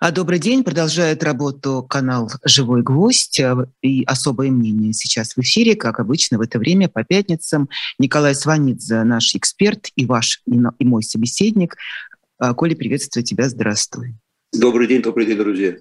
А добрый день. Продолжает работу канал «Живой гвоздь» э, и «Особое мнение» сейчас в эфире, как обычно, в это время по пятницам. Николай Сванидзе, наш эксперт и ваш, и мой собеседник. А, Коля, приветствую тебя. Здравствуй. Добрый день, добрый день, друзья.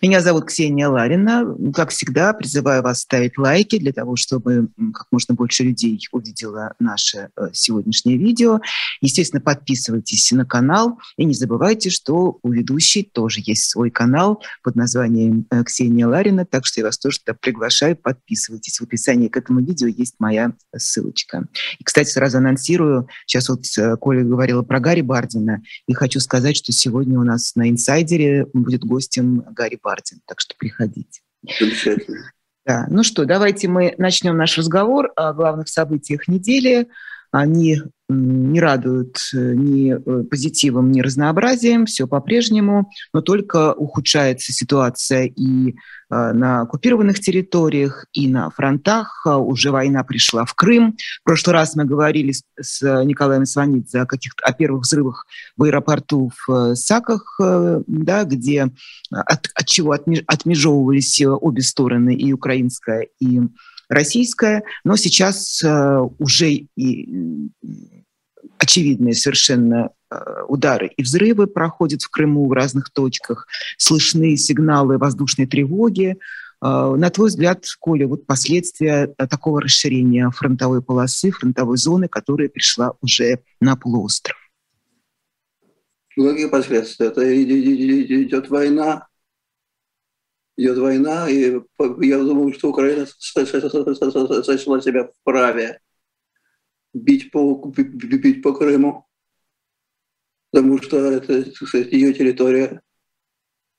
Меня зовут Ксения Ларина. Как всегда, призываю вас ставить лайки для того, чтобы как можно больше людей увидело наше э, сегодняшнее видео. Естественно, подписывайтесь на канал и не забывайте, что у ведущей тоже есть свой канал под названием э, Ксения Ларина, так что я вас тоже приглашаю, подписывайтесь. В описании к этому видео есть моя ссылочка. И, кстати, сразу анонсирую, сейчас вот э, Коля говорила про Гарри Бардина, и хочу сказать, что сегодня у нас на инсайдере будет гостем Гарри Гарри Бардин, так что приходите. Замечательно. Да. Ну что, давайте мы начнем наш разговор о главных событиях недели. Они не радуют э, ни э, позитивом, ни разнообразием, все по-прежнему, но только ухудшается ситуация и э, на оккупированных территориях, и на фронтах. Уже война пришла в Крым. В прошлый раз мы говорили с Николаем Сванидзе о, каких о первых взрывах в аэропорту в Саках, да, где от, от чего отмежевывались обе стороны, и украинская, и российская, но сейчас э, уже и очевидные совершенно э, удары и взрывы проходят в Крыму в разных точках, слышны сигналы воздушной тревоги. Э, на твой взгляд, Коля, вот последствия такого расширения фронтовой полосы, фронтовой зоны, которая пришла уже на полуостров? Какие последствия? Это идет война, идет война, и я думаю, что Украина сочла себя вправе бить по, бить по Крыму, потому что это, кстати, ее территория,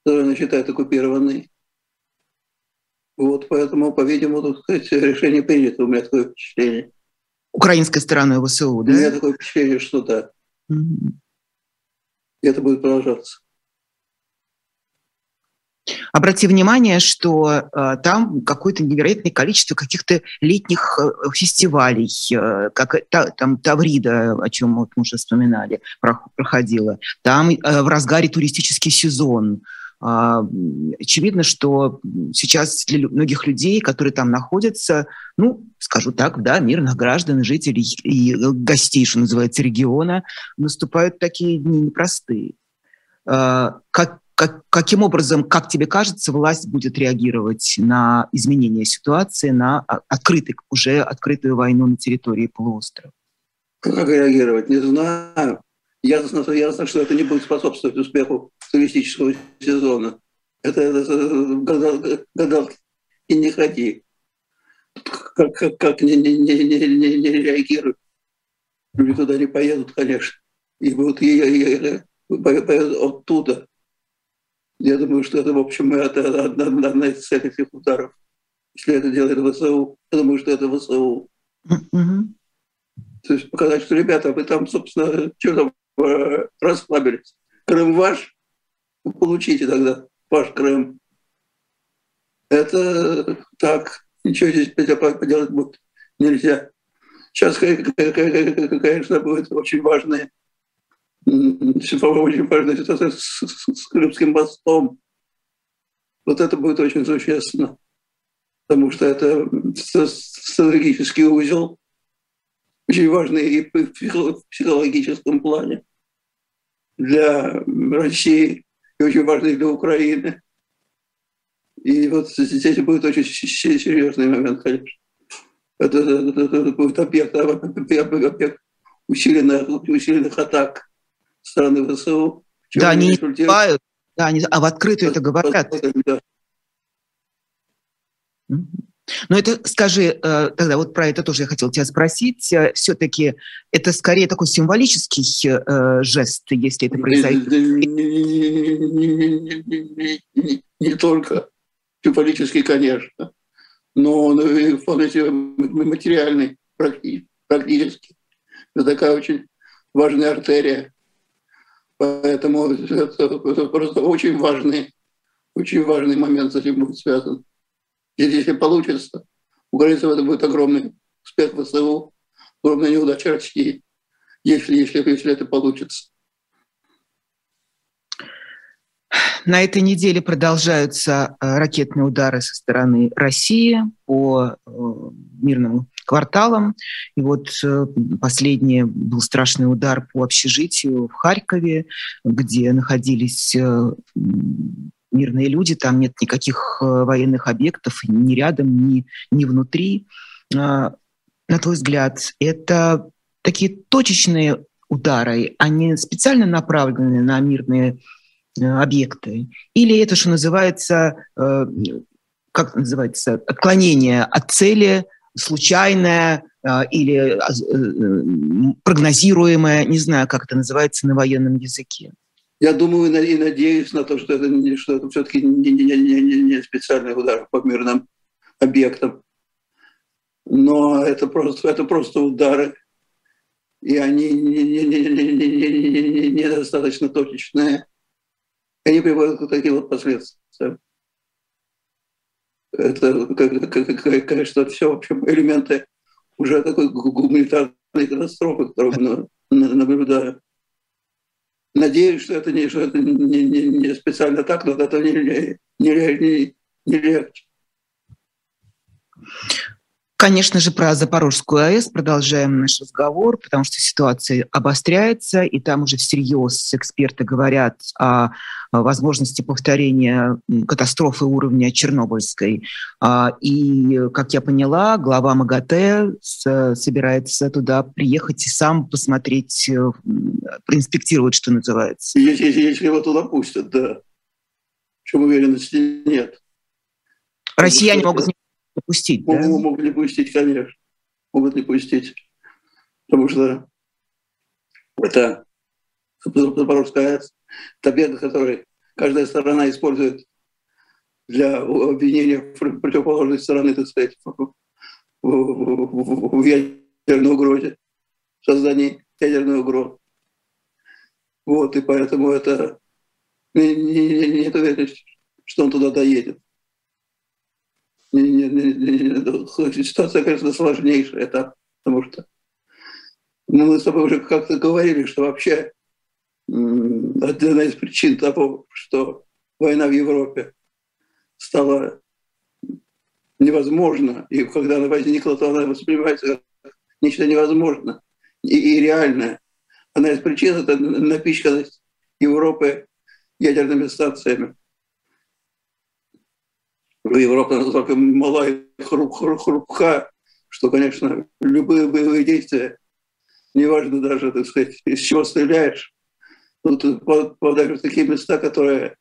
которую она считает оккупированной. Вот, поэтому, по-видимому, тут сказать, решение принято, у меня такое впечатление. Украинской стороной ВСУ, да? У меня такое впечатление, что да. Mm-hmm. И это будет продолжаться. Обрати внимание, что э, там какое-то невероятное количество каких-то летних э, фестивалей, э, как та, там Таврида, о чем вот мы уже вспоминали, проходила. Там э, в разгаре туристический сезон. Э, очевидно, что сейчас для многих людей, которые там находятся, ну, скажу так, да, мирных граждан, жителей и гостей, что называется, региона, наступают такие дни непростые. Э, как как, каким образом, как тебе кажется, власть будет реагировать на изменение ситуации, на открытый, уже открытую войну на территории полуострова? Как реагировать, не знаю. Ясно, ясно, что это не будет способствовать успеху туристического сезона. Это, это гадалки и не ходи. Как, как, как не, не, не, не, не, не реагируют. Люди туда не поедут, конечно. И будут и, и, и, поедут оттуда. Я думаю, что это, в общем, это одна, одна из целей этих ударов. Если это делает ВСУ, я думаю, что это ВСУ. Mm-hmm. То есть показать, что, ребята, вы там, собственно, что там, расслабились. Крым ваш, получите тогда ваш Крым. Это так, ничего здесь поделать будет нельзя. Сейчас, конечно, будет очень важное очень важная ситуация с, с, с Крымским мостом. Вот это будет очень существенно, потому что это стратегический узел, очень важный и в психологическом плане для России и очень важный для Украины. И вот здесь будет очень серьезный момент, конечно. Это, это, это будет объект, объект, усиленных, усиленных атак стороны ВСУ. Да, они не бывают, да, они, а в открытую это говорят. Да. Но это, скажи, э, тогда вот про это тоже я хотела тебя спросить. Э, Все-таки это скорее такой символический э, жест, если это произойдет? Не, только символический, конечно, но он вполне материальный практически. Это такая очень важная артерия Поэтому это просто очень важный, очень важный момент с этим будет связан. Если, если получится, у украинцев это будет огромный успех ВСУ, огромная неудача России, если, если, если это получится. На этой неделе продолжаются э, ракетные удары со стороны России по э, мирным кварталам. И вот э, последний был страшный удар по общежитию в Харькове, где находились мирные люди, там нет никаких военных объектов ни рядом, ни, ни внутри. А, на твой взгляд, это такие точечные удары, они специально направлены на мирные Э, объекты. Или это, что называется, э, как называется, отклонение от цели, случайное э, или прогнозируемое, не знаю, как это называется на военном языке. Я думаю и надеюсь на то, что это, что это все-таки не, не, не, не специальный удар по мирным объектам. Но это просто, это просто удары, и они недостаточно не, не, не, не, не точечные они приводят к таким вот последствиям. Это, конечно, все, в общем, элементы уже такой гуманитарной катастрофы, которую мы наблюдаем. Надеюсь, что это не, что это не, не, не специально так, но это не, не, не, не легче. Конечно же, про Запорожскую АЭС продолжаем наш разговор, потому что ситуация обостряется, и там уже всерьез эксперты говорят о возможности повторения катастрофы уровня Чернобыльской. А, и, как я поняла, глава МАГАТЭ собирается туда приехать и сам посмотреть, э, проинспектировать, что называется. Если, если, если его туда пустят, да. Чем уверенности нет. Россияне могут пустить, да? Могут не пустить, конечно. Могут не пустить. Потому что это Запорожская АЭС, это объект, который каждая сторона использует для обвинения противоположной стороны, так сказать, в, в, ядерной угрозе, в создании ядерной угрозы. Вот, и поэтому это не, не, нет уверенности, что он туда доедет. Не, не, не, ситуация, конечно, сложнейшая, это потому что ну, мы с тобой уже как-то говорили, что вообще одна из причин того, что война в Европе стала невозможна, и когда она возникла, то она воспринимается как нечто невозможное и, и реальное. Одна из причин – это напичканность Европы ядерными станциями. Европа настолько мала и хруп, хруп, хрупка, что, конечно, любые боевые действия, неважно даже, так сказать, из чего стреляешь, ну, ты попадаешь в такие места, которые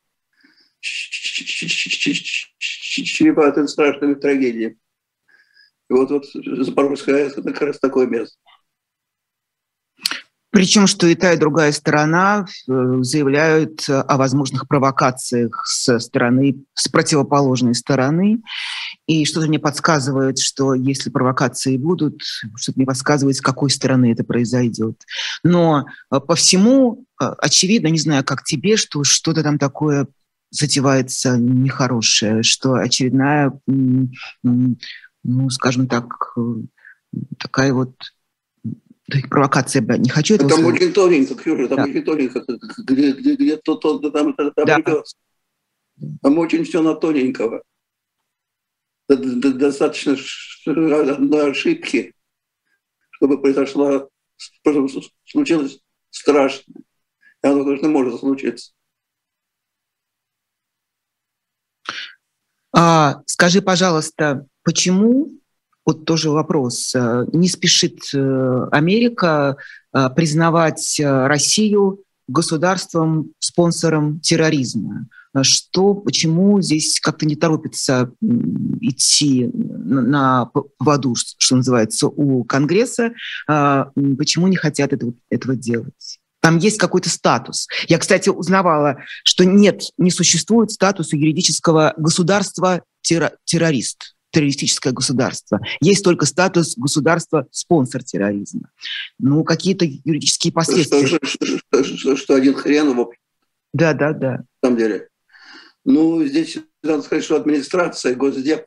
чреваты страшными трагедиями. И вот, вот Запорожская это как раз такое место. Причем, что и та, и другая сторона э, заявляют о возможных провокациях со стороны, с противоположной стороны. И что-то мне подсказывает, что если провокации будут, что-то мне подсказывает, с какой стороны это произойдет. Но э, по всему э, очевидно, не знаю, как тебе, что что-то там такое затевается нехорошее, что очередная, ну, скажем так, такая вот провокация, не хочу этого Там очень тоненько, Ксюша, там да. тоненько, где, где, где то, то, там, там да. Там очень все на тоненького. Достаточно одной ошибки, чтобы произошла, случилось страшное. И оно, конечно, может случиться. А, скажи, пожалуйста, почему вот тоже вопрос. Э, не спешит э, Америка э, признавать Россию государством, спонсором терроризма. Что, почему здесь как-то не торопится идти на воду, что называется, у Конгресса? Почему не хотят этого, этого делать? Там есть какой-то статус. Я, кстати, узнавала, что нет, не существует статуса юридического государства террорист террористическое государство. Есть только статус государства-спонсор терроризма. Ну, какие-то юридические последствия. Что, что, что, что, что один хрен, в Да, да, да. На самом деле. Ну, здесь надо сказать, что администрация, Госдеп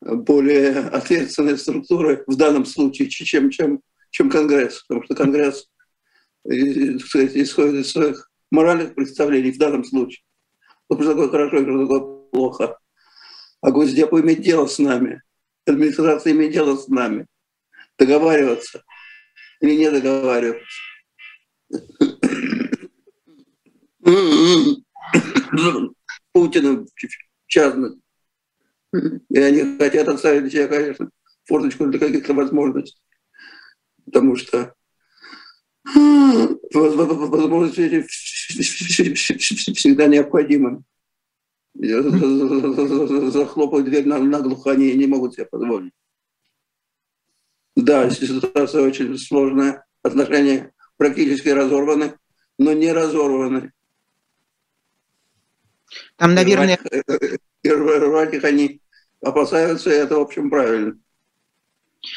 более ответственные структуры в данном случае, чем, чем, чем Конгресс. Потому что Конгресс сказать, исходит из своих моральных представлений в данном случае. что такое хорошо что такое плохо. А Госдеп иметь дело с нами. Администрация имеет дело с нами. Договариваться или не договариваться. Путина в частности. И они хотят оставить себя, конечно, форточку для каких-то возможностей. Потому что возможности всегда необходимы. Захлопать дверь наглухо они не могут себе позволить. Да, ситуация очень сложная, отношения практически разорваны, но не разорваны. Там, наверное... И рвать их они опасаются, и это, в общем, правильно.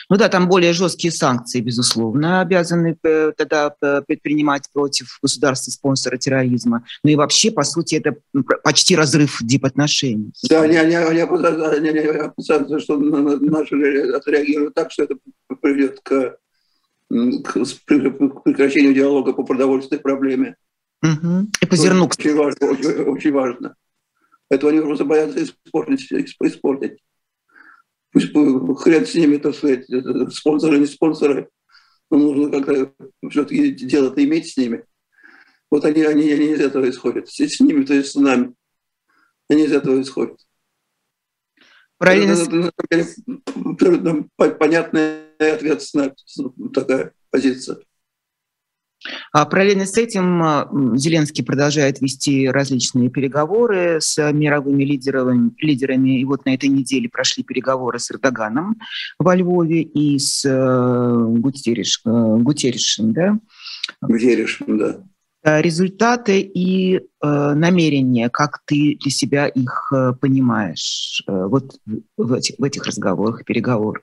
Ну да, там более жесткие санкции, безусловно, обязаны э, тогда э, предпринимать против государства-спонсора терроризма. Ну и вообще, по сути, это почти разрыв дипотношений. Да, они, они, они, они, они опасаются, что наши отреагируют так, что это приведет к, к прекращению диалога по продовольственной проблеме. Угу. И по зерну. Очень важно, очень, очень важно. Этого они просто боятся испортить. испортить. Пусть хрен с ними, так сказать, спонсоры, не спонсоры. Но нужно как-то все-таки дело-то иметь с ними. Вот они, они, они из этого исходят. С ними, то есть с нами. Они из этого исходят. Правильно. Это, это, это, это понятная и ответственная такая позиция. А параллельно с этим а, Зеленский продолжает вести различные переговоры с мировыми лидерами, лидерами. И вот на этой неделе прошли переговоры с Эрдоганом во Львове и с э, Гутериш, э, Гутеришем. Да? Гутеришем, да. Результаты и э, намерения, как ты для себя их э, понимаешь вот в этих, в этих разговорах, переговорах?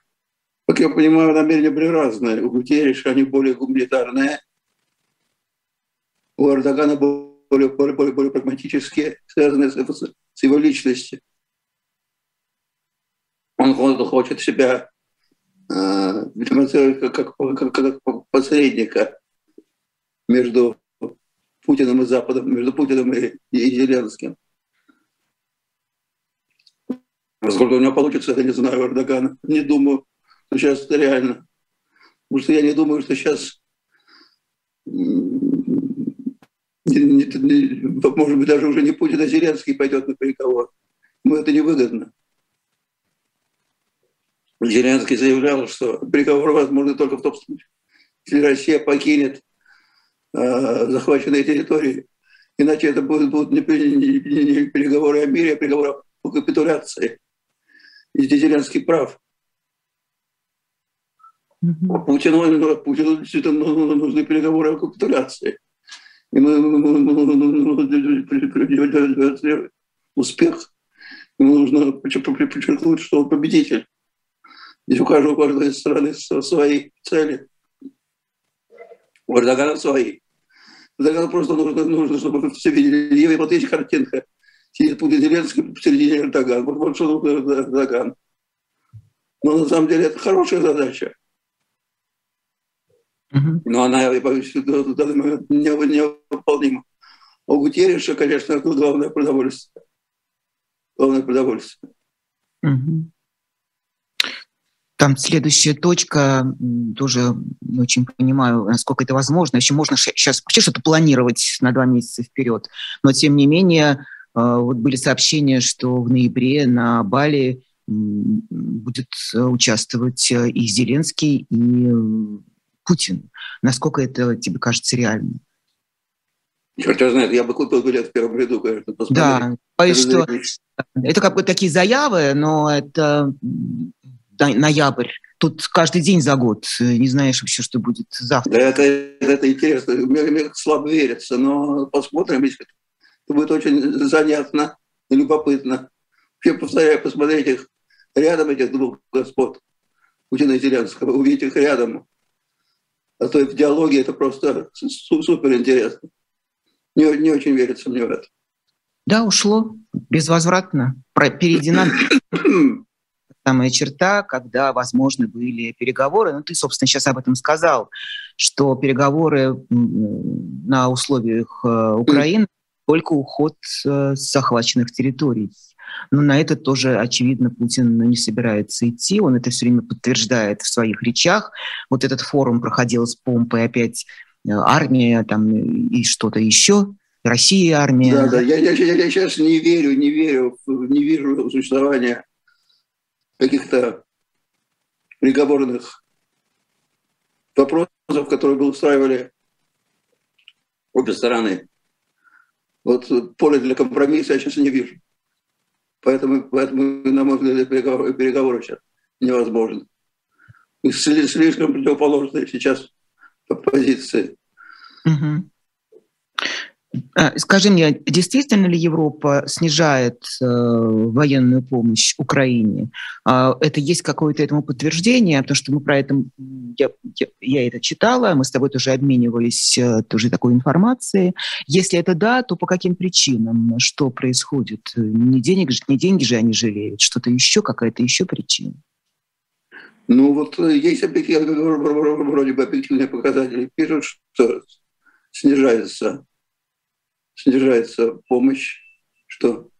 Как я понимаю, намерения были разные. У Гутериша они более гуманитарные, у Эрдогана более, более, более, более прагматические, связанные с, с его личностью. Он хочет себя э, демонстрировать как, как, как посредника между Путиным и Западом, между Путиным и, и Зеленским. Сколько у него получится, я не знаю, Эрдогана. Не думаю, что сейчас это реально. Потому что я не думаю, что сейчас может быть, даже уже не Путин, а Зеленский пойдет на переговоры. Ему это невыгодно. Зеленский заявлял, что переговоры возможны только в том случае, если Россия покинет э, захваченные территории. Иначе это будут, будут не, не, не переговоры о мире, а переговоры о капитуляции. И здесь Зеленский прав. Mm-hmm. Путину, Путину действительно нужны переговоры о капитуляции. И мы, успех. Ему нужно подчеркнуть, что он победитель. Здесь у каждого, у каждой страны свои цели. У Эрдогана свои. Эрдогану просто нужно, нужно, чтобы все видели. И вот есть картинка. Сидит Путин Зеленский посередине Эрдоган. Вот, вот что такое Эрдоган. Но на самом деле это хорошая задача. Но она, я боюсь, в данный момент невыполнима. А у Гутерриша, конечно, это главное продовольствие. Главное продовольствие. Там следующая точка, тоже не очень понимаю, насколько это возможно. Еще можно сейчас вообще что-то планировать на два месяца вперед. Но, тем не менее, а, вот были сообщения, что в ноябре на Бали будет участвовать и Зеленский, и Путин. Насколько это тебе кажется реальным? Черт знает, я бы купил билет в первом ряду, конечно, посмотреть. Да, боюсь, что это как бы такие заявы, но это ноябрь. Тут каждый день за год. Не знаешь вообще, что будет завтра. Да, это, это интересно. Мне, мне слабо верится, но посмотрим. Это будет очень занятно и любопытно. Я повторяю, посмотреть их рядом, этих двух господ, Путина и Зеленского, увидеть их рядом. А то в диалоге это просто супер интересно. Не, не очень верится мне в это. Да, ушло безвозвратно. Перейдена самая черта, когда возможны были переговоры. Ну, ты, собственно, сейчас об этом сказал, что переговоры на условиях э, Украины только уход с захваченных территорий. Но на это тоже, очевидно, Путин не собирается идти. Он это все время подтверждает в своих речах. Вот этот форум проходил с помпой опять армия там, и что-то еще. Россия армия. Да, да. Я, я, я, я сейчас не верю, не верю, не вижу существования каких-то переговорных вопросов, которые бы устраивали обе стороны. Вот поле для компромисса я сейчас не вижу. Поэтому, поэтому на мой взгляд, переговоры, переговоры сейчас невозможны. Слишком противоположные сейчас позиции. Угу. А, скажи мне, действительно ли Европа снижает э, военную помощь Украине? Э, это есть какое-то этому подтверждение, потому что мы про это, я, я, я это читала, мы с тобой тоже обменивались э, тоже такой информацией. Если это да, то по каким причинам? Что происходит? Не, денег, не деньги же они жалеют, что-то еще, какая-то еще причина? Ну вот э, есть объективные, вроде бы объективные показатели. Пишут, что снижается снижается помощь, что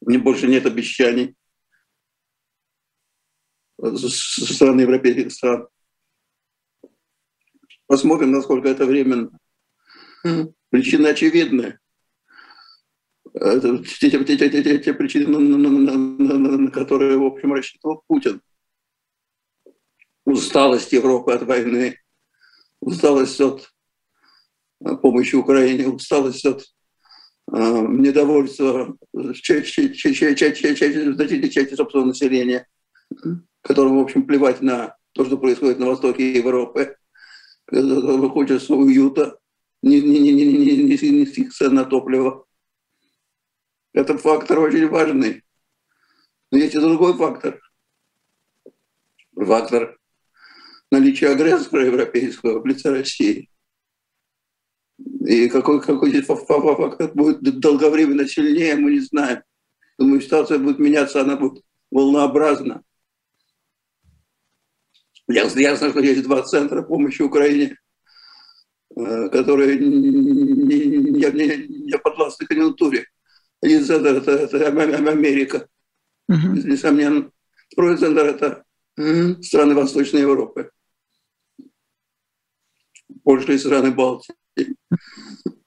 не больше нет обещаний со стороны европейских стран. Посмотрим, насколько это временно. Причины очевидны. Это те, те, те, те, те, причины, на, на, на, на которые, в общем, рассчитывал Путин. Усталость Европы от войны, усталость от помощи Украине, усталость от недовольства значительной части собственного населения, которому, в общем, плевать на то, что происходит на востоке Европы, которому хочется уюта, не, не, не, не, не, не, не цен на топливо. Это фактор очень важный. Но есть и другой фактор. Фактор наличия агрессора европейского в лице России. И какой, какой здесь фактор будет долговременно сильнее, мы не знаем. Думаю, ситуация будет меняться, она будет волнообразна. Ясно, что есть два центра помощи Украине, э, которые не, не, не, не подвластны конъюнктуре. Один центр – это, это Америка, uh-huh. несомненно. Второй центр – это страны Восточной Европы. Польша и страны Балтии.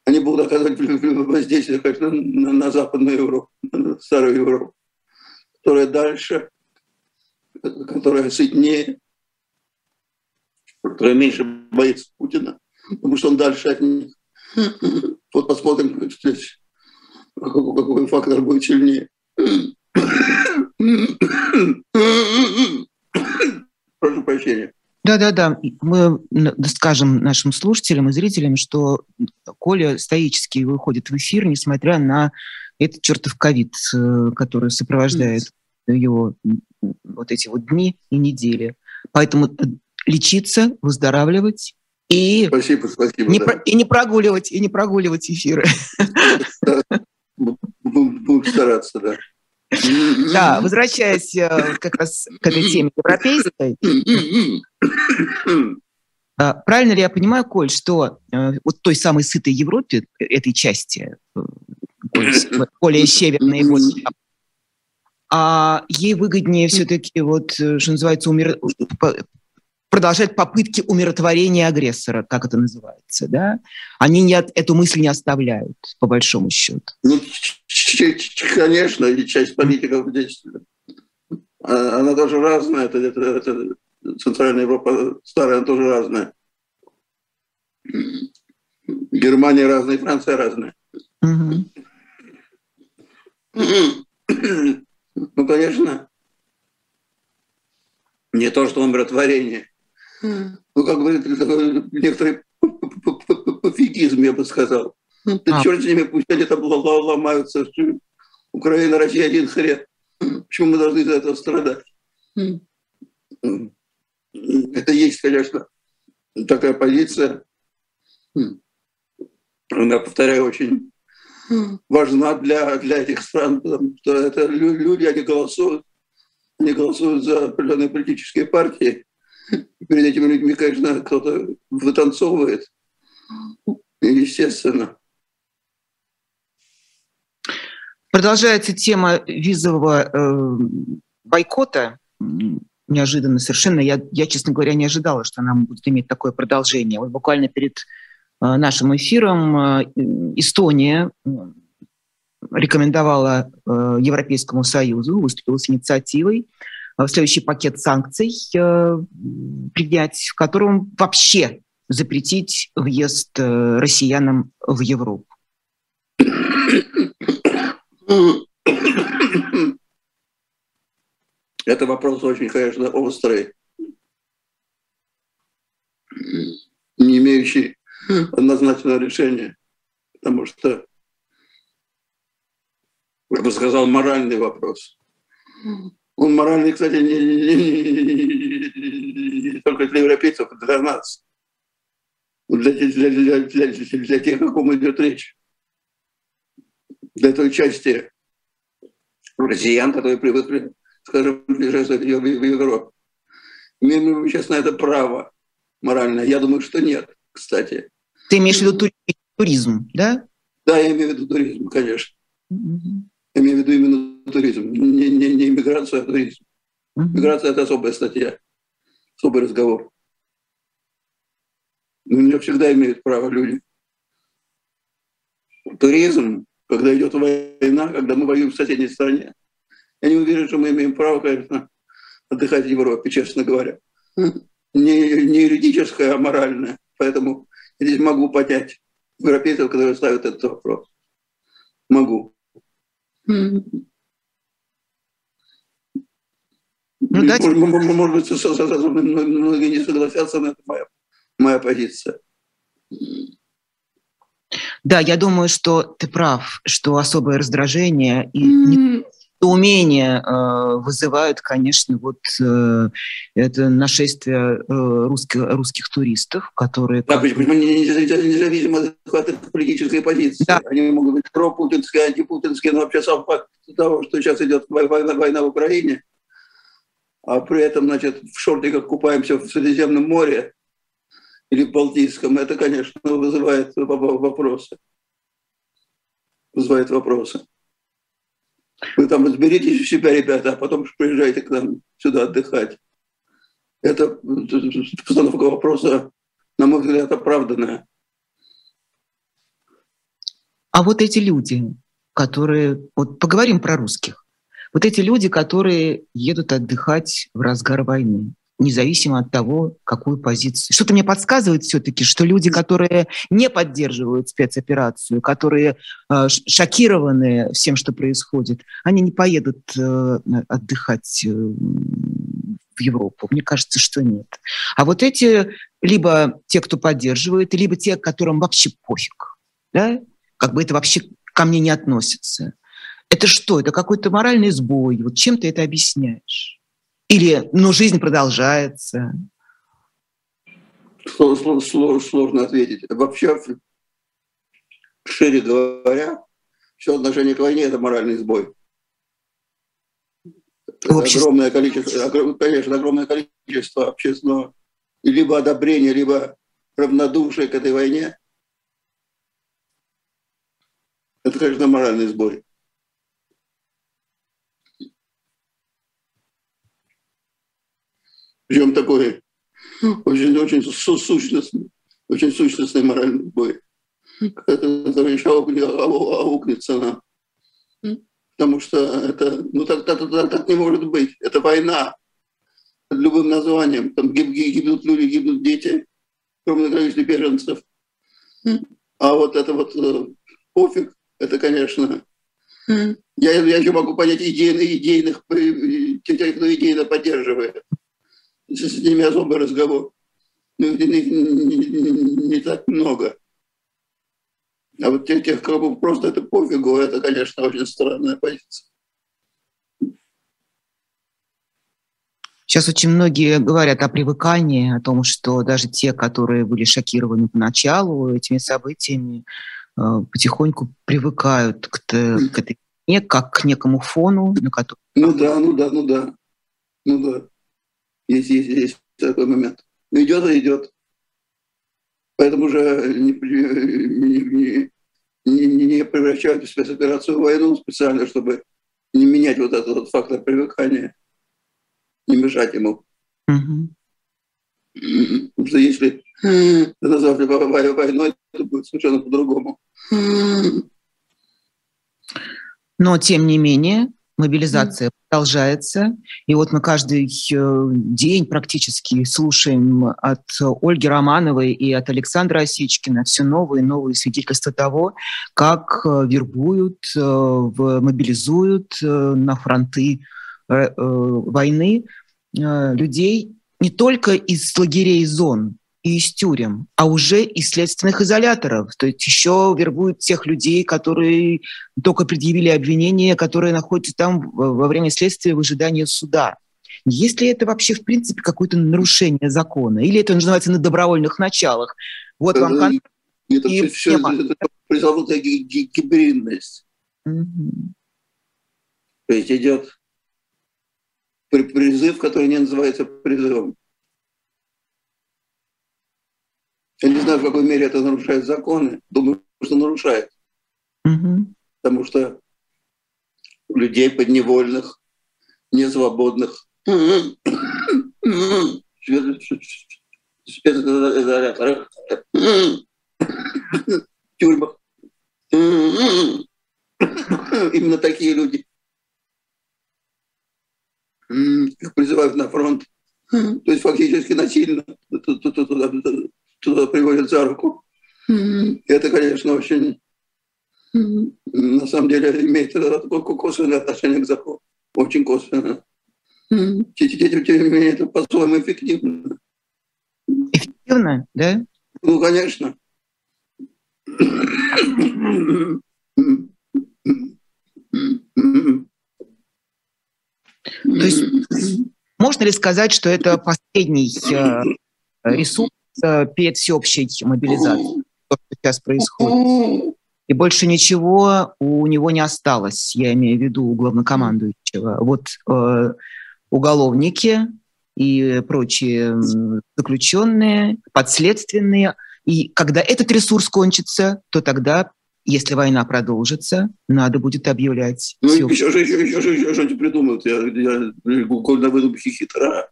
Они будут оказывать воздействие, конечно, на, на Западную Европу, на Старую Европу, которая дальше, которая сытнее, которая меньше боится Путина, потому что он дальше от них. Вот посмотрим, какой, какой фактор будет сильнее. Прошу прощения. Да-да-да, мы скажем нашим слушателям и зрителям, что Коля стоически выходит в эфир, несмотря на этот чертов ковид, э, который сопровождает mm. его вот эти вот дни и недели. Поэтому э, лечиться, выздоравливать и, спасибо, спасибо, не, да. про, и не прогуливать, и не прогуливать эфиры. Будем стараться, да. Да, возвращаясь э, как раз к этой теме европейской, а, правильно ли я понимаю, Коль, что э, вот той самой сытой Европе, этой части, э, более северной, а ей выгоднее все-таки вот, что называется, умер продолжать попытки умиротворения агрессора, как это называется, да? Они не, эту мысль не оставляют, по большому счету. Ну, конечно, часть политиков здесь, а, она тоже разная, это, это, это Центральная Европа старая, она тоже разная. Германия разная, Франция разная. Угу. Ну, конечно, не то, что умиротворение, ну, как говорит некоторый пофигизм, я бы сказал. Да а. черт с ними, пусть они там ломаются. Украина, Россия один хрен. Почему мы должны из-за этого страдать? Это есть, конечно, такая позиция. Она, повторяю, очень важна для, для этих стран, потому что это люди, они голосуют, они голосуют за определенные политические партии, перед этими людьми, конечно, кто-то вытанцовывает. естественно. Продолжается тема визового э, бойкота. Неожиданно совершенно. Я, я, честно говоря, не ожидала, что она будет иметь такое продолжение. Вот буквально перед э, нашим эфиром э, Эстония рекомендовала э, Европейскому Союзу, выступила с инициативой э, следующий пакет санкций э, принять, в котором вообще запретить въезд э, россиянам в Европу. Это вопрос очень, конечно, острый, не имеющий однозначного решения, потому что, я бы сказал, моральный вопрос. Он моральный, кстати, не, не, не, только для европейцев, а для нас, для, для, для, для, для тех, о ком идет речь для той части россиян, которые привыкли, скажем, ближайшее в Европу. Имеем ли сейчас на это право моральное? Я думаю, что нет, кстати. Ты имеешь в виду туризм, да? Да, я имею в виду туризм, конечно. Угу. Я имею в виду именно туризм, не, не, не иммиграцию, а туризм. Угу. Миграция – это особая статья, особый разговор. Но у нее всегда имеют право люди. Туризм когда идет война, когда мы воюем в соседней стране. Я не уверен, что мы имеем право, конечно, отдыхать в Европе, честно говоря. Не, не юридическое, а моральное. Поэтому я здесь могу понять европейцев, которые ставят этот вопрос. Могу. Ну, дайте... может, может быть, многие не согласятся, но это моя, моя позиция. Да, я думаю, что ты прав, что особое раздражение и mm. умение э, вызывают, конечно, вот э, это нашествие э, русских, русских туристов, которые... Да, почему независимо от политической позиции. Да. Они могут быть пропутинские, антипутинские, но вообще сам факт того, что сейчас идет война, война в Украине, а при этом, значит, в шортиках купаемся в Средиземном море, или Балтийском, это, конечно, вызывает вопросы. Вызывает вопросы. Вы там разберитесь у себя, ребята, а потом приезжайте к нам сюда отдыхать. Это постановка вопроса, на мой взгляд, оправданная. А вот эти люди, которые... Вот поговорим про русских. Вот эти люди, которые едут отдыхать в разгар войны независимо от того, какую позицию. Что-то мне подсказывает все-таки, что люди, которые не поддерживают спецоперацию, которые э, шокированы всем, что происходит, они не поедут э, отдыхать э, в Европу. Мне кажется, что нет. А вот эти либо те, кто поддерживает, либо те, которым вообще пофиг, да? как бы это вообще ко мне не относится. Это что? Это какой-то моральный сбой. Вот чем ты это объясняешь? Или, ну, жизнь продолжается? Сложно, ответить. Вообще, шире говоря, все отношение к войне – это моральный сбой. Общество. Огромное количество, конечно, огромное количество общественного либо одобрения, либо равнодушия к этой войне. Это, конечно, моральный сбой. Причем такой очень-очень сущностный, очень сущностный моральный бой. Это товарищ аукнется нам. Потому что это, ну так, так, так, так не может быть. Это война под любым названием. Там гибнут люди, гибнут дети, огромное количество беженцев. А вот это вот э, пофиг, это, конечно, я, я еще могу понять идейных, идейных, э, тех, кто идейно поддерживает с ними особый разговор. Но их не, не, не так много. А вот тех, тех, кому просто это пофигу, это, конечно, очень странная позиция. Сейчас очень многие говорят о привыкании, о том, что даже те, которые были шокированы поначалу этими событиями, э, потихоньку привыкают к, к этой не как к некому фону, на который... Ну да, ну да, ну да. Ну да. Есть, есть, есть такой момент. Но идет и идет. Поэтому уже не, не, не, не, превращают спецоперацию в войну специально, чтобы не менять вот этот вот фактор привыкания, не мешать ему. Угу. Потому что если назвали войной, это будет совершенно по-другому. Но, тем не менее, мобилизация продолжается. И вот мы каждый э, день практически слушаем от Ольги Романовой и от Александра Осечкина все новые и новые свидетельства того, как э, вербуют, э, мобилизуют на фронты войны людей не только из лагерей зон, и из тюрем, а уже из следственных изоляторов. То есть еще вербуют тех людей, которые только предъявили обвинения, которые находятся там во время следствия в ожидании суда. Есть ли это вообще, в принципе, какое-то нарушение закона? Или это называется на добровольных началах? Вот вам кон... Это и все, все это пресловутая гибридность. Угу. То есть идет призыв, который не называется призывом. Я не знаю, в какой мере это нарушает законы. Думаю, что нарушает. Угу. Потому что людей подневольных, несвободных, тюрьмах. Именно такие люди. Их призывают на фронт. То есть фактически насильно туда приводят за руку. Mm-hmm. Это, конечно, очень, mm-hmm. на самом деле, имеет такое косвенное отношение к закону. Очень косвенно. Mm-hmm. Тем, тем не менее, это по-своему эффективно. Эффективно, да? Ну, конечно. То есть можно ли сказать, что это последний э, ресурс перед всеобщей мобилизацией, то, что сейчас происходит. И больше ничего у него не осталось, я имею в виду у главнокомандующего. Вот э, уголовники и прочие заключенные, подследственные. И когда этот ресурс кончится, то тогда, если война продолжится, надо будет объявлять. Ну, еще, еще, еще, еще, еще что-нибудь придумают. Я, я, я на выдумке хитра.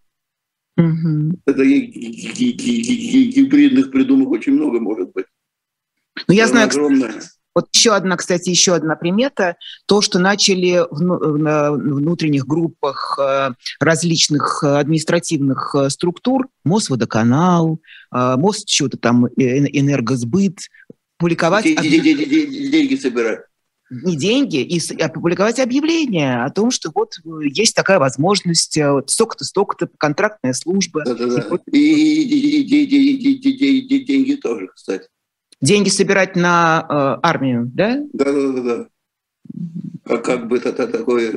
Угу. Это гибридных придумок очень много может быть. Ну, я знаю, огромное. Вот еще одна, кстати, еще одна примета. То, что начали в внутренних группах э, различных административных э, структур, Мосводоканал, э, Мост что-то там, энергосбыт, публиковать... Деньги собирать не деньги, и опубликовать объявление о том, что вот э, есть такая возможность, э, вот столько-то, столько-то, контрактная служба. Да-да-да. И, деньги тоже, кстати. Деньги собирать на э, армию, да? Да-да-да. Как, как бы это такой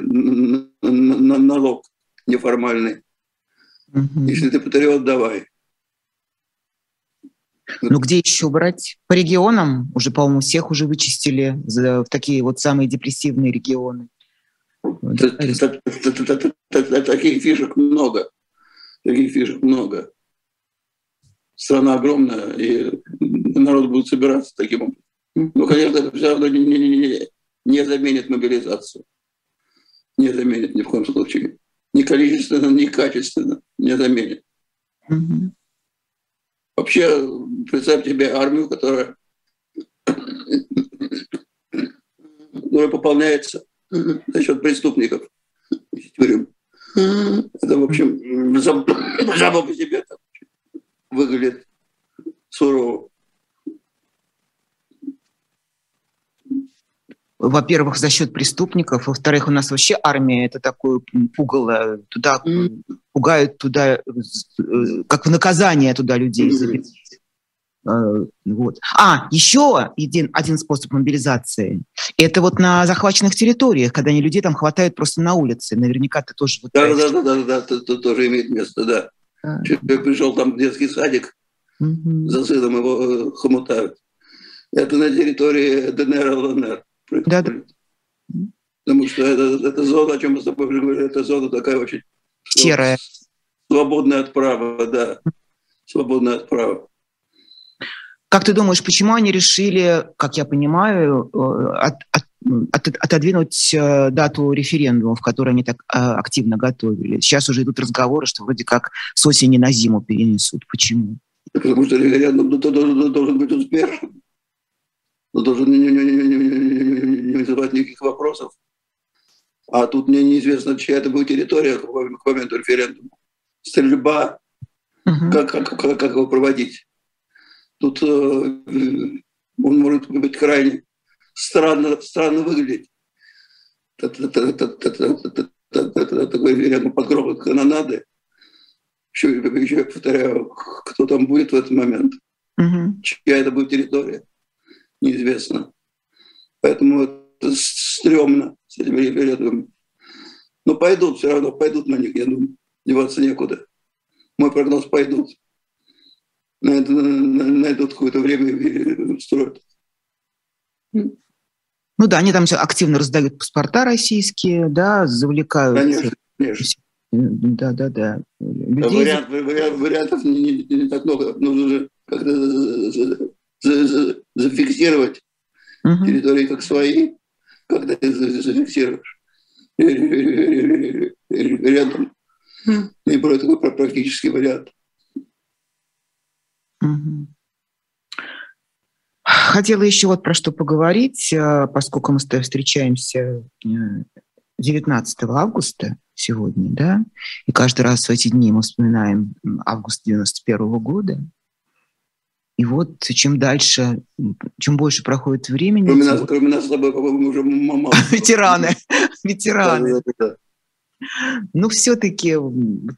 налог неформальный. Угу. Если ты патриот, давай. Ну где еще брать? По регионам уже, по-моему, всех уже вычистили в такие вот самые депрессивные регионы. Таких фишек много. Таких фишек много. Страна огромная, и народ будет собираться таким образом. Ну, конечно, это все равно не, не, не, не заменит мобилизацию. Не заменит ни в коем случае. Ни количественно, ни качественно не заменит. Угу. Вообще, представь себе армию, которая, которая пополняется за счет преступников из тюрем. Это, в общем, само по себе выглядит сурово. Во-первых, за счет преступников, во-вторых, у нас вообще армия это такое пугало, туда mm. пугают туда, э, как в наказание туда людей mm. Вот. А, еще один, один способ мобилизации. Это вот на захваченных территориях, когда они людей там хватают просто на улице. Наверняка ты тоже... Вот да, да, да, да, да, да, это тоже имеет место, да. А. Человек пришел там в детский садик, угу. за сыном его э, хомутают. Это на территории ДНР, ЛНР. Да, да. Потому что это, это зона, о чем мы с тобой говорили, это зона такая очень... Серая. Свободная от права, да. Свободная от права. Как ты думаешь, почему они решили, как я понимаю, э, от, от, от, отодвинуть э, дату референдума, в которой они так э, активно готовили? Сейчас уже идут разговоры, что вроде как с осени на зиму перенесут. Почему? Потому что референдум должен, должен быть успешным. Он должен не, вызывать никаких вопросов. А тут мне неизвестно, чья это будет территория к моменту референдума. Стрельба, угу. как, как, как, как его проводить. Тут э, он может быть крайне странно, странно выглядеть. Такой рядом под грохот канонады. Еще, еще повторяю, кто там будет в этот момент. Угу. Чья это будет территория, неизвестно. Поэтому это стрёмно с этими референдумами. Но пойдут все равно, пойдут на них, я думаю. Деваться некуда. Мой прогноз пойдут найдут какое-то время строят. Ну да, они там все активно раздают паспорта российские, да, завлекают. Конечно, конечно. Да, да, да. Людей... Вариант, вариант, вариантов не, не, не так много. Нужно же как-то зафиксировать угу. территории как свои, когда ты зафиксируешь рядом. Не про такой практический вариант. Хотела еще вот про что поговорить, э, поскольку мы с тобой встречаемся 19 э, августа сегодня, да, и каждый раз в эти дни мы вспоминаем август 91 года. И вот чем дальше, чем больше проходит времени... Кроме нас, кроме нас с тобой, по-моему, уже мама. Ветераны, ветераны. Ну, все-таки,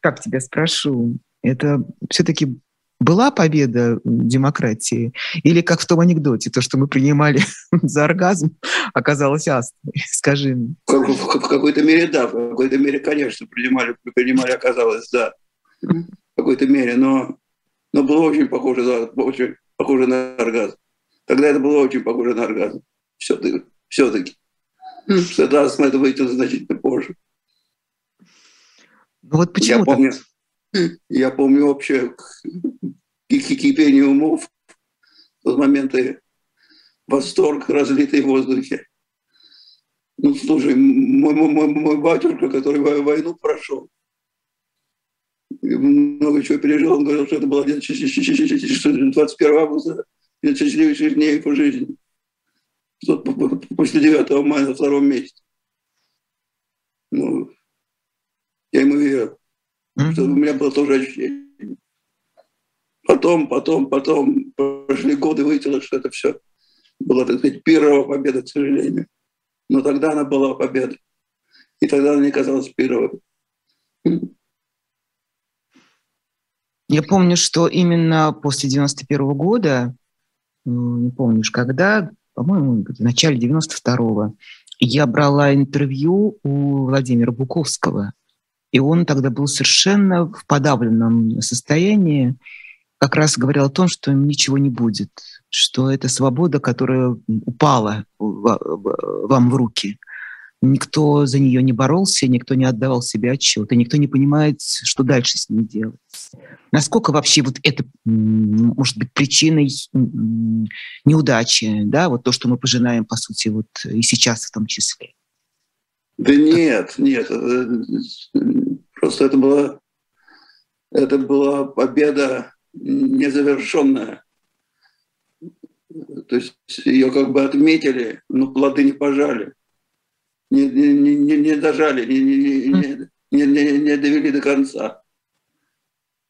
как тебя спрошу, это все-таки была победа демократии? Или как в том анекдоте, то, что мы принимали за оргазм, оказалось астмой? Скажи мне. В, какой-то мере, да. В какой-то мере, конечно, принимали, принимали оказалось, да. В какой-то мере, но, но было очень похоже, да, очень похоже на оргазм. Тогда это было очень похоже на оргазм. Все-таки. все-таки. Что это астма, это выйдет значительно позже. Ну вот почему я помню, я помню вообще кипение умов, в моменты восторг, разлитый в воздухе. Ну, слушай, мой, мой, мой батюшка, который войну прошел, много чего пережил, он говорил, что это было 21 августа, из счастливейших дней по жизни. После 9 мая на втором месте. Ну, я ему. Mm-hmm. Что у меня было тоже ощущение. Потом, потом, потом прошли годы, выяснилось, что это все была, так сказать, первая победа, к сожалению. Но тогда она была победой. И тогда она не казалась первой. Я помню, что именно после 91 года, ну, не помнишь когда, по-моему, в начале 92-го, я брала интервью у Владимира Буковского. И он тогда был совершенно в подавленном состоянии как раз говорил о том, что ничего не будет, что это свобода, которая упала вам в руки. Никто за нее не боролся, никто не отдавал себе отчет, и никто не понимает, что дальше с ней делать. Насколько вообще вот это может быть причиной неудачи, да, вот то, что мы пожинаем, по сути, вот и сейчас в том числе? Да нет, нет, просто это была, это была победа незавершенная. То есть ее как бы отметили, но плоды не пожали, не, не, не, не дожали, не, не, не, не, не, не довели до конца.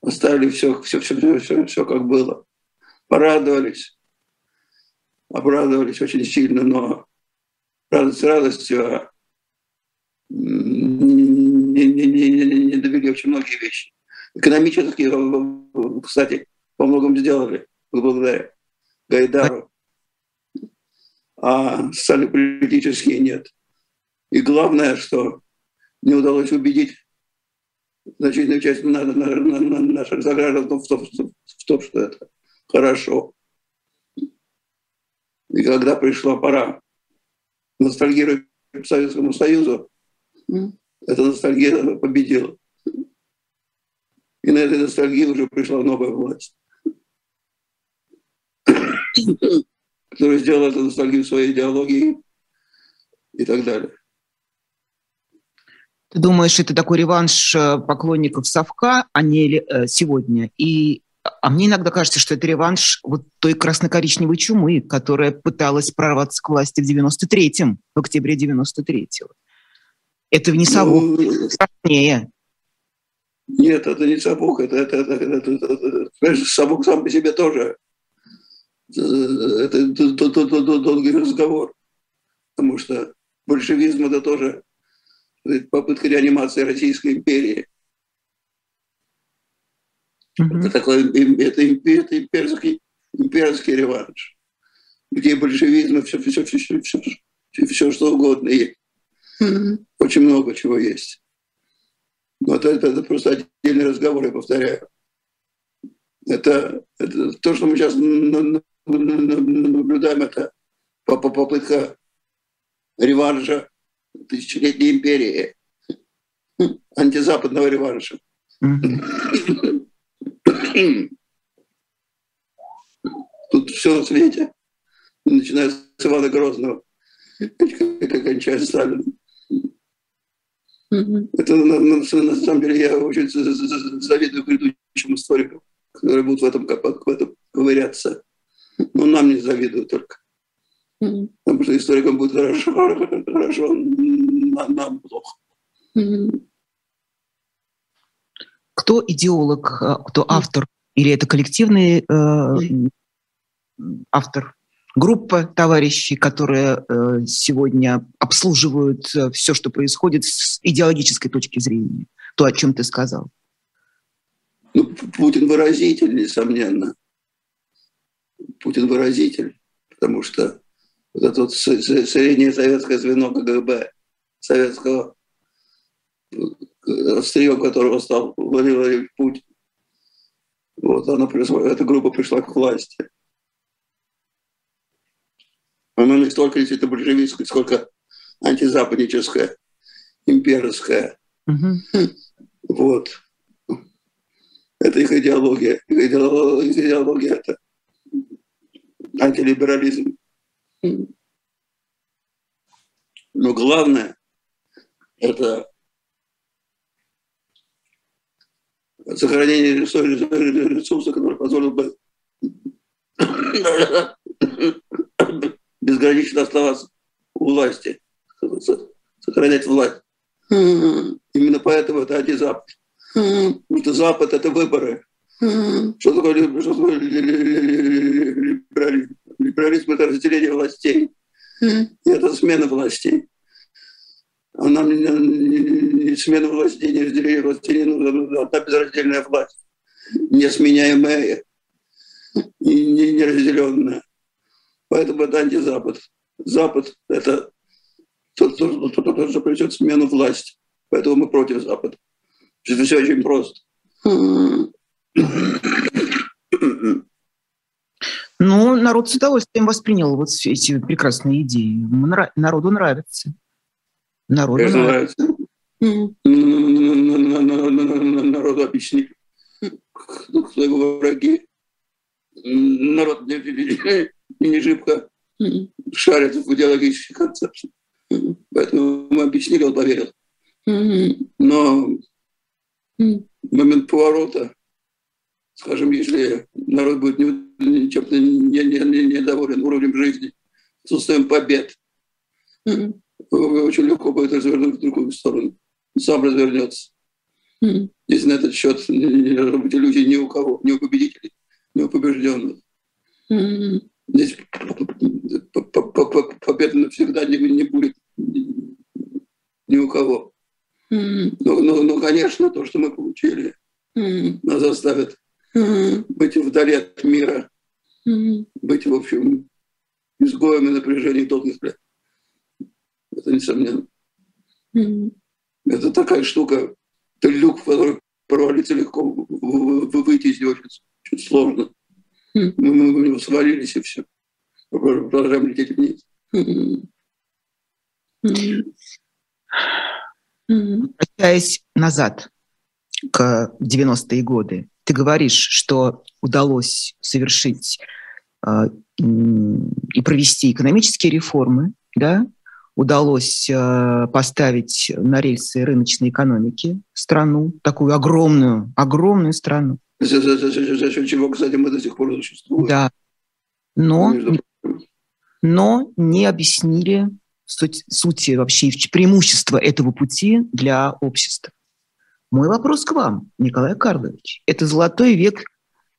Оставили все, все, все, все, все, все как было. Порадовались, обрадовались очень сильно, но радость радостью, а не, не, не, не довели очень многие вещи. Экономически, кстати, во многом сделали благодаря Гайдару. А социально-политические нет. И главное, что не удалось убедить значительную часть наших сограждан в том, в том, что это хорошо. И когда пришла пора ностальгировать по Советскому Союзу, эта ностальгия победила. И на этой ностальгии уже пришла новая власть. который сделал эту ностальгию своей идеологии и так далее. Ты думаешь, это такой реванш э, поклонников Совка, а не э, сегодня? И, а мне иногда кажется, что это реванш вот той красно-коричневой чумы, которая пыталась прорваться к власти в 93-м, в октябре 93-го. Это не Совок, ну, страшнее. Нет, это не Совок, это, это, это, это, это, это, Совок сам по себе тоже. Э, это долгий разговор, потому что большевизм это тоже попытка реанимации Российской империи. Mm-hmm. Это такой это, это имперский, имперский реванш, где большевизм все, все, все, все, все, все, все что угодно есть. Mm-hmm. Очень много чего есть. Но это, это, это просто отдельный разговор, я повторяю. Это, это то, что мы сейчас наблюдаем, это попытка реванша тысячелетней империи, антизападного реванша. Тут все на свете, начиная с Ивана Грозного, кончая Сталина. Это на, на, на самом деле я очень завидую предыдущим историкам, которые будут в этом, в этом ковыряться. Но нам не завидую только. Mm-hmm. Потому что историкам будет хорошо, хорошо, нам плохо. Mm-hmm. Кто идеолог, а, кто автор? Или это коллективный э, автор? Группа товарищей, которые э, сегодня обслуживают э, все, что происходит с идеологической точки зрения. То, о чем ты сказал. Ну, Путин выразитель, несомненно. Путин выразитель, потому что вот это вот среднее советское звено КГБ советского, острием которого стал Владимир Владимирович Путин. Вот она эта группа пришла к власти. Она не столько действительно большевистская, сколько антизападническая, имперская. Угу. Вот. Это их идеология. Их идеология, их идеология это антилиберализм. Но главное – это сохранение ресурса, который позволил бы безгранично оставаться у власти, сохранять власть. Именно поэтому это антизапад. Потому что Запад – это выборы. Что такое, что такое либерализм? Либерализм – это разделение властей. И это смена властей. А нам не, не, не смена властей, не разделение властей не нужна. Одна безраздельная власть, несменяемая и не, неразделенная. Поэтому это антизапад. Запад – это тот, кто, кто, кто, кто придет смену власти. Поэтому мы против Запада. Это все очень просто. Ну, народ с удовольствием воспринял вот все эти прекрасные идеи. Народу нравится. Народу нравится. Народу объяснили, кто его враги. Народ не шибко шарит в идеологических концепциях. Поэтому мы объяснили, он поверил. Но момент поворота скажем, если народ будет не, чем-то недоволен не, не уровнем жизни, отсутствием побед, очень легко будет развернуть в другую сторону. Сам развернется. Если на этот счет не должно быть иллюзий ни у кого, ни у победителей, ни у побежденных. Здесь победы навсегда не, будет ни у кого. Но, но, но, конечно, то, что мы получили, нас заставит mm-hmm. быть вдали от мира, mm-hmm. быть, в общем, изгоем и напряжением долгих лет. Это несомненно. Mm-hmm. Это такая штука, это люк, в который провалиться легко, выйти из него очень, очень сложно. Mm-hmm. Мы, мы в него свалились и все. Продолжаем лететь вниз. Mm-hmm. Возвращаясь назад к 90-е годы, ты говоришь, что удалось совершить и провести экономические реформы, да, удалось поставить на рельсы рыночной экономики страну, такую огромную, огромную страну. За, за, за, за счет чего, кстати, мы до сих пор существуем. Да. Но, но не объяснили суть, сути вообще преимущества этого пути для общества. Мой вопрос к вам, Николай Карлович. Это золотой век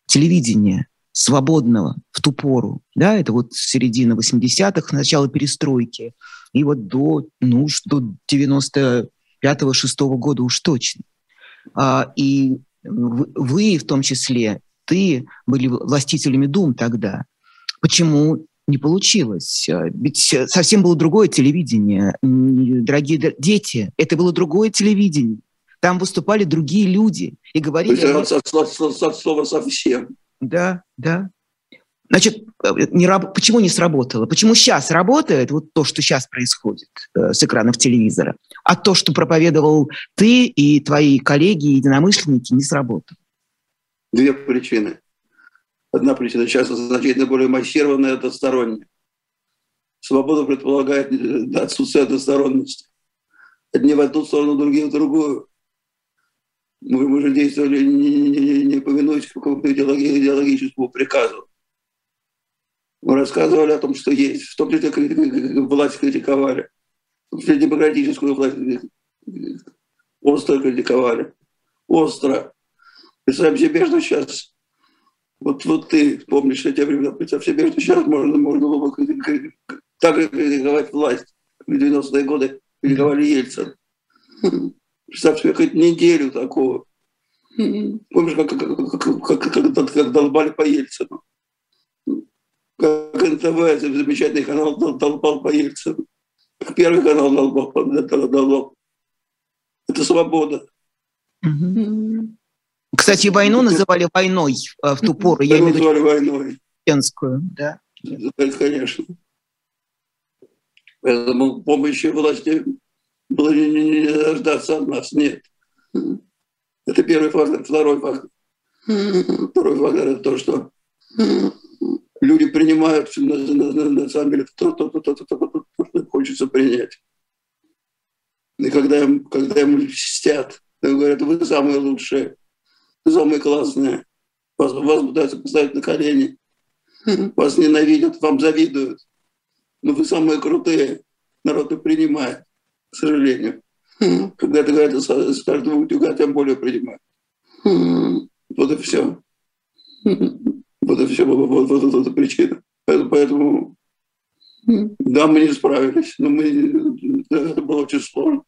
телевидения, свободного в ту пору. Да, это вот середина 80-х, начало перестройки. И вот до, ну, до 95-6 года уж точно. А, и вы в том числе, ты были властителями дум тогда. Почему не получилось? Ведь совсем было другое телевидение. Дорогие дети, это было другое телевидение. Там выступали другие люди и говорили... То есть, от, от, от, от слова совсем. Да, да. Значит, не, почему не сработало? Почему сейчас работает вот то, что сейчас происходит э, с экранов телевизора, а то, что проповедовал ты и твои коллеги, единомышленники, не сработало? Две причины. Одна причина часто значительно более массированная, односторонняя. Свобода предполагает э, отсутствие односторонности. Одни в одну сторону, другие в другую. Мы, мы же действовали не, не, не, повинуясь какому-то идеологическому приказу. Мы рассказывали о том, что есть, в том числе власть критиковали, в том числе демократическую власть остро критиковали. Остро. Представим себе, что сейчас, вот, вот ты помнишь эти времена, представь себе, что сейчас можно, можно было так критиковать власть. В 90-е годы критиковали Ельцин. Представь себе хоть неделю такого. Помнишь, как, как, как, как, как, как долбали по Ельцину? Как НТВ, замечательный канал, долбал по Ельцину. Первый канал долбал, долбал. Это свобода. Кстати, войну называли войной э, в ту пору. Я имею называли войной. Чеченскую, да. Конечно. Поэтому помощи власти было не, не, не дождаться от нас, нет. Это первый фактор. Второй фактор. Второй фактор – это то, что люди принимают на, на, на, на самом деле то, то, то, то, то, то, то, то, что хочется принять. И когда им, когда им льстят, говорят, вы самые лучшие, вы самые классные, вас, вас пытаются поставить на колени, вас ненавидят, вам завидуют, но вы самые крутые, народ и принимает к сожалению. Когда ты говоришь с каждого утюга, тем более принимают. Вот и все. Вот и все. Вот, вот, вот, вот эта причина. Поэтому, да, мы не справились, но мы, это было очень сложно.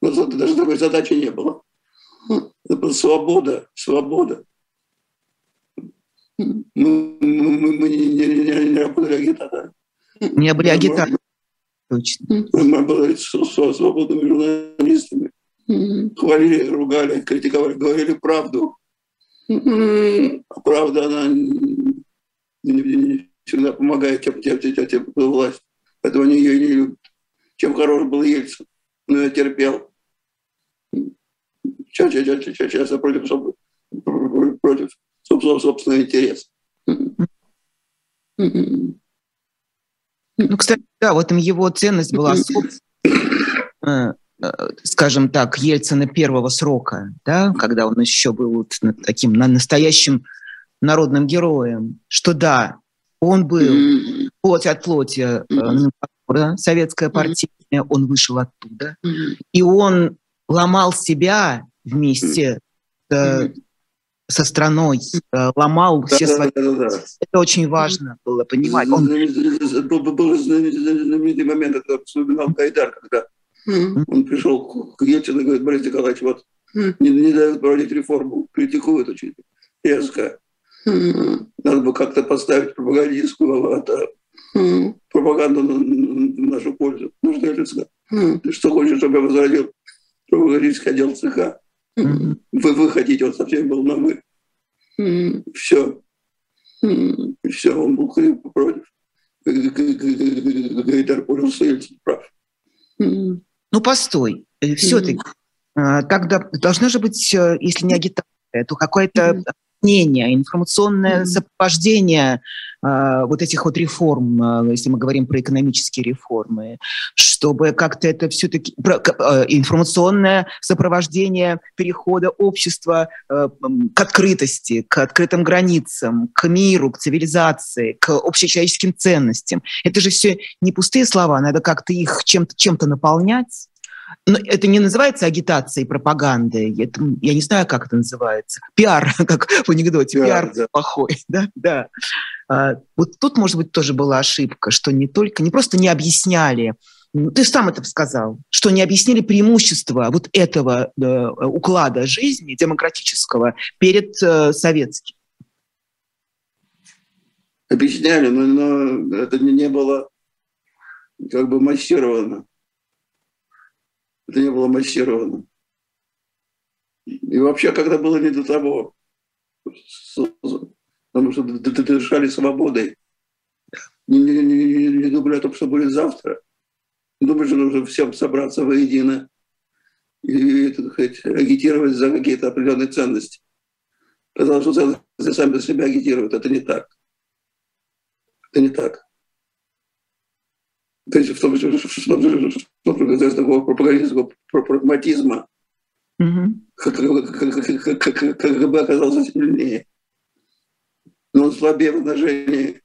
Но даже такой задачи не было. Это была свобода, свобода. Мы, мы, мы не, не, не, не работали агитаторами. Не были агитаторами. Точно. Мы были свободными журналистами. Хвалили, ругали, критиковали, говорили правду. А правда, она не, не всегда помогает тем, тем, тем, тем, кто власть. Поэтому они ее не любят. Чем хорош был Ельцин. Но я терпел. Часто, часто, часто, часто против, против собственного, собственного интереса. Ну, кстати, да, вот его ценность была, э, э, скажем так, Ельцина первого срока, да, когда он еще был вот таким настоящим народным героем, что да, он был плоть от плоти э, советская партия, он вышел оттуда, и он ломал себя вместе с со страной, э, ломал да, все да, свои... Да, да, да. Это очень важно было понимать. Он... Был, был знаменитый момент, это вспоминал Гайдар, когда он пришел к Ельцину и говорит, Борис Николаевич, вот не, не дают проводить реформу, критикуют очень резко. Mm. Надо бы как-то поставить пропагандистскую это, пропаганду на, на нашу пользу. Ну что. Ты что хочешь, чтобы я возродил пропагандистский отдел ЦХ? Вы, вы хотите, он совсем был на вы. Все. Все, он был против. Гайдар понял, что Ельцин прав. Ну, постой. Все-таки а, тогда должна же быть, э, если не агитация, то какая-то мнение, информационное mm-hmm. сопровождение э, вот этих вот реформ, э, если мы говорим про экономические реформы, чтобы как-то это все-таки э, информационное сопровождение перехода общества э, к открытости, к открытым границам, к миру, к цивилизации, к общечеловеческим ценностям. Это же все не пустые слова, надо как-то их чем-то чем наполнять. Но это не называется агитацией, пропагандой. Это, я не знаю, как это называется. Пиар, как в анекдоте. Пиар, пиар да. плохой. Да, да. А, вот тут, может быть, тоже была ошибка, что не только, не просто не объясняли, ну, ты сам это сказал, что не объяснили преимущества вот этого э, уклада жизни демократического перед э, советским. Объясняли, но, но это не было как бы массировано. Это не было массировано. И вообще, когда было не до того, потому что дышали свободой, не, не, не, не думали о том, что будет завтра. Думали, что нужно всем собраться воедино и, так сказать, агитировать за какие-то определенные ценности. Потому что ценности сами за себя агитируют. Это не так. Это не так. То есть в том, что, что, такого пропагандистского прагматизма. КГБ оказался сильнее. Но он слабее в отношении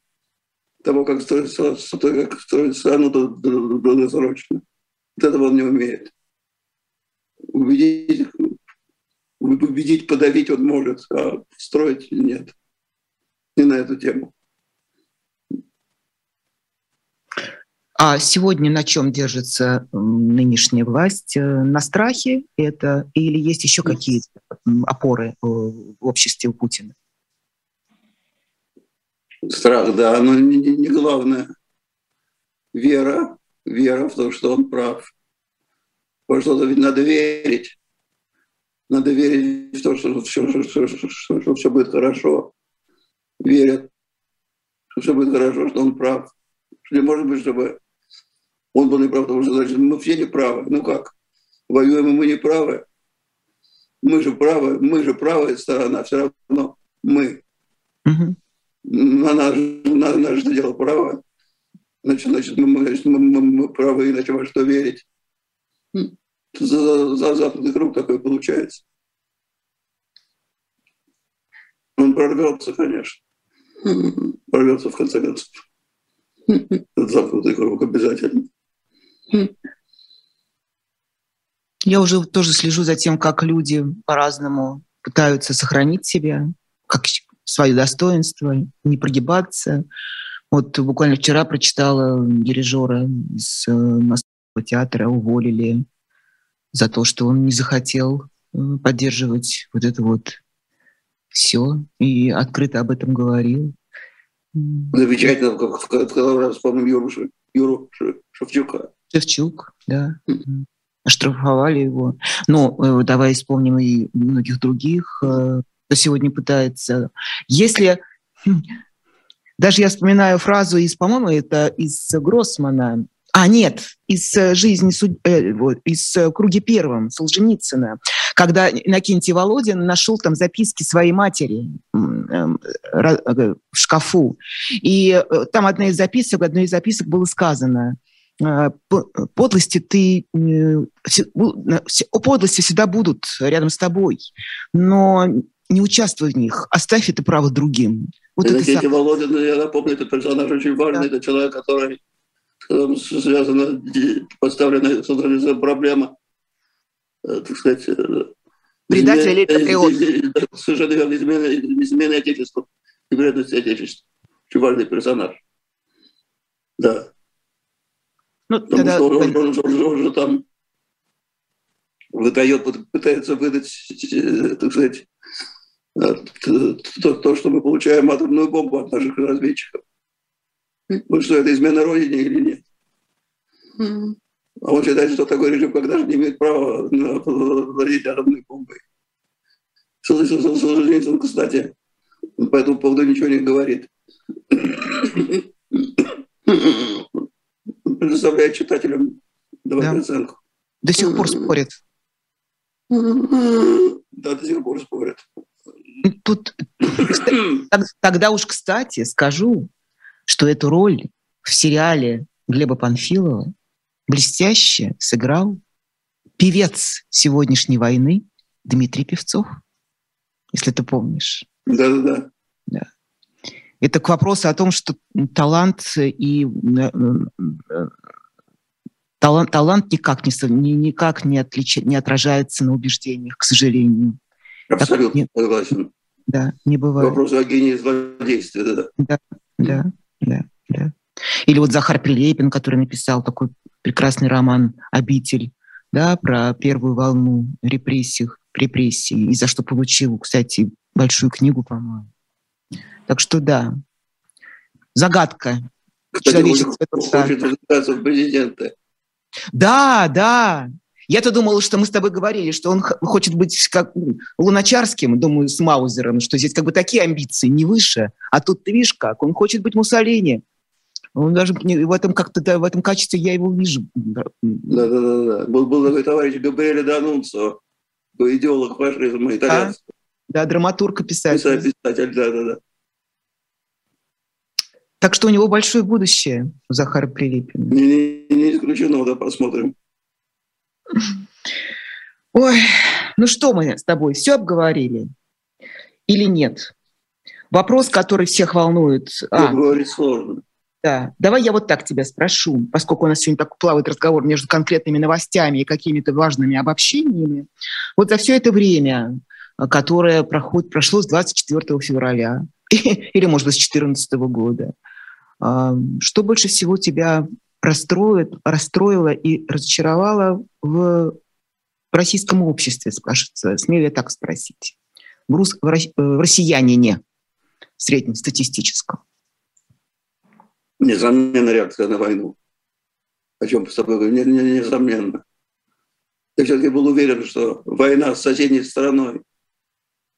того, как строить, как строить страну долгосрочно. Вот этого он не умеет. Убедить, убедить, подавить он может, а строить нет. Не на эту тему. А сегодня на чем держится нынешняя власть? Э, на страхе это или есть еще какие-то опоры э, в обществе у Путина? Страх, да, но не, не главное. Вера, вера в то, что он прав. Во что-то ведь надо верить. Надо верить в то, что все, что, что, что, что все будет хорошо. Верят, что все будет хорошо, что он прав. Что не может быть, чтобы он был неправ, потому что значит, мы все неправы. Ну как? Воюем, и мы неправы. Мы же правы, мы же правая сторона, все равно мы. Угу. Она, она же дело право. Значит, значит, мы, значит мы, мы, мы правы, иначе во что верить. За, за западный круг такой получается. Он прорвется, конечно. Прорвется в конце концов. Западный круг обязательно. Я уже тоже слежу за тем, как люди по-разному пытаются сохранить себя, как свое достоинство, не прогибаться. Вот буквально вчера прочитала дирижера из э, Московского театра, уволили за то, что он не захотел э, поддерживать вот это вот все и открыто об этом говорил. Замечательно, как в который раз вспомним Юру, Юру Шевчука. Шевчук, да. Оштрафовали его. Ну, э, давай вспомним и многих других, э, кто сегодня пытается. Если... Хм, даже я вспоминаю фразу из, по-моему, это из Гроссмана, а, нет, из э, жизни, э, вот, из круги первым Солженицына, когда Иннокентий Володин нашел там записки своей матери эм, в шкафу. И там одна из записок, одной из записок было сказано – подлости ты... Подлости всегда будут рядом с тобой, но не участвуй в них, оставь это право другим. Вот это сам... Володин, я напомню, этот персонаж очень важный, да. это человек, который связана, поставлена централизованная проблема, э, так сказать, э, Предатель или патриот. Совершенно верно, измена, измена Отечеству и вредность Отечеству. Очень важный персонаж. Да. Ну, Потому тогда... что он, он, он, он же там выдает, пытается выдать, э, так сказать, э, то, то, что мы получаем атомную бомбу от наших разведчиков. Ну что, это измена Родине или нет? А он считает, что такой режим, когда же не имеет права владеть атомной бомбой. Солженицын, кстати, по этому поводу ничего не говорит предоставляет читателям давать да. оценку. До сих пор спорят. Да, до сих пор спорят. Тут тогда уж, кстати, скажу, что эту роль в сериале Глеба Панфилова блестяще сыграл певец сегодняшней войны Дмитрий Певцов, если ты помнишь. Да-да-да. Это к вопросу о том, что талант и э, талант, талант никак, не, никак не, отлич, не отражается на убеждениях, к сожалению. Абсолютно не, согласен. Да, не бывает. Вопрос о гении злодействия, да. Да, да, да, да. Или вот Захар Прилепин, который написал такой прекрасный роман «Обитель», да, про первую волну репрессий, репрессий, и за что получил, кстати, большую книгу, по-моему. Так что да, загадка. Человечество хочет в президенты. Да, да. Я-то думала, что мы с тобой говорили, что он хочет быть как Луначарским, думаю, с Маузером, что здесь как бы такие амбиции не выше, а тут ты видишь как, он хочет быть Муссолини. Он даже в этом как-то да, в этом качестве я его вижу. Да, да, да, да. Был, был такой товарищ Габриэль Данунцо, идеолог фашизма итальянского. Да, драматург и писатель. Писатель, да, да, да. Так что у него большое будущее, у Захара. Не, не, не исключено, да, посмотрим. Ой, ну что мы с тобой, все обговорили или нет? Вопрос, который всех волнует. А, говорить сложно. Да, давай я вот так тебя спрошу, поскольку у нас сегодня так плавает разговор между конкретными новостями и какими-то важными обобщениями. Вот за все это время, которое проходит, прошло с 24 февраля или, может быть, с 2014 года, а, что больше всего тебя расстроит, расстроило и разочаровало в российском обществе, скажется, смею я так спросить, в, рус, в, в россиянине среднестатистическом? Несомненно, реакция на войну. О чем с тобой говорю? Несомненно. Я все-таки был уверен, что война с соседней стороной,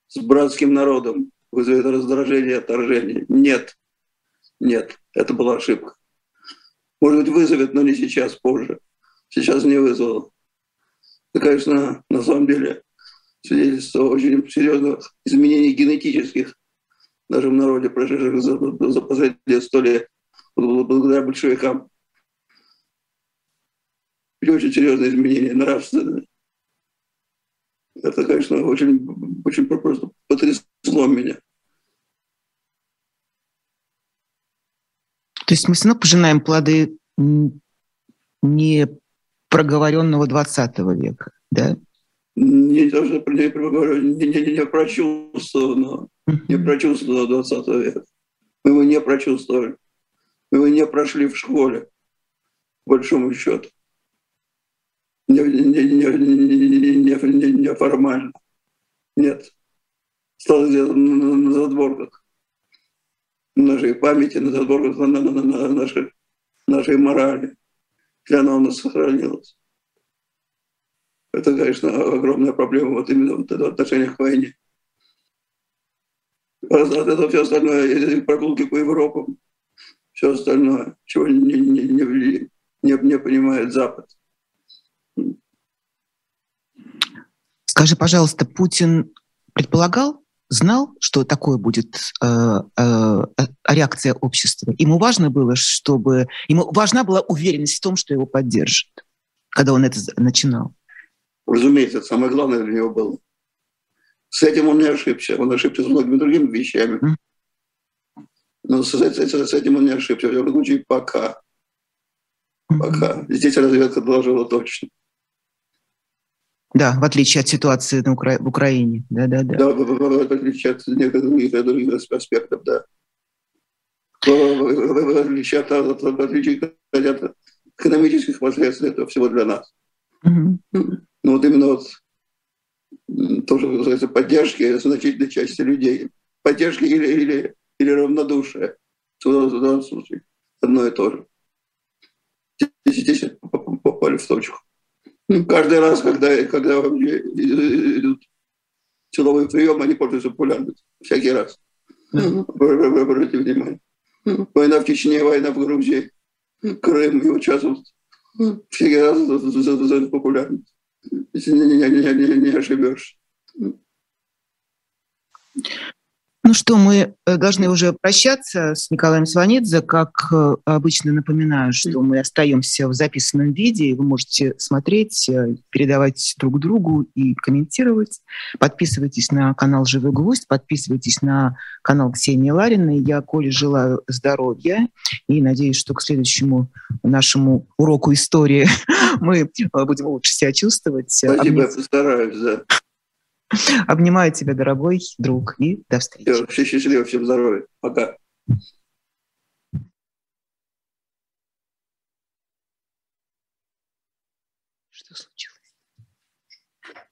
с братским народом вызовет раздражение отторжение. Нет. Нет, это была ошибка. Может быть, вызовет, но не сейчас, позже. Сейчас не вызвало. Это, конечно, на самом деле свидетельство очень серьезных изменений генетических в народе, прошедших за, за последние сто лет, благодаря большевикам. И очень серьезные изменения нравственные. Это, конечно, очень, очень просто потрясло меня. То есть мы все равно пожинаем плоды не проговоренного 20 века, да? Не что не, не, не, не прочувствовано, не прочувствовано 20 века. Мы его не прочувствовали. Мы его не прошли в школе, по большому счету. Не, не, не, не, не, не формально. Нет. Стало где-то на задворках нашей памяти, на задворках на, на, на, на нашей, нашей морали. И она у нас сохранилась. Это, конечно, огромная проблема вот именно вот это отношение к войне. А от этого все остальное, эти прогулки по Европам, все остальное, чего не, не, не, не, не понимает Запад. Скажи, пожалуйста, Путин предполагал, знал, что такое будет э, э, реакция общества. Ему важно было, чтобы... Ему важна была уверенность в том, что его поддержат, когда он это начинал. Разумеется, это самое главное для него было. С этим он не ошибся. Он ошибся с многими другими вещами. Но с, с, с этим он не ошибся. В любом случае, пока. Пока. Здесь разведка доложила точно. Да, в отличие от ситуации на Укра... в Украине. Да, да, да. Да, в отличие от некоторых других, аспектов, да. В отличие от, от, от, от экономических последствий этого всего для нас. Угу. Ну вот именно вот то, что касается поддержки значительной части людей. Поддержки или, или, или равнодушие. В данном случае одно и то же. Здесь попали в точку. Ну, каждый раз, когда, когда идут силовые приемы, они пользуются популярностью. Всякий раз. Обратите внимание. Война в Чечне, война в Грузии, Крым и участвуют. Всякий раз за популярность. Если не, не, не, не, не ошибешься. Ну что, мы э, должны уже прощаться с Николаем Сванидзе. Как э, обычно напоминаю, что мы остаемся в записанном виде. Вы можете смотреть, э, передавать друг другу и комментировать. Подписывайтесь на канал «Живой гвоздь», подписывайтесь на канал Ксении Лариной. Я, Коле, желаю здоровья и надеюсь, что к следующему нашему уроку истории мы будем лучше себя чувствовать. Спасибо, я постараюсь, да. Обнимаю тебя, дорогой друг, и до встречи. Все, счастливо, всем здоровья. Пока.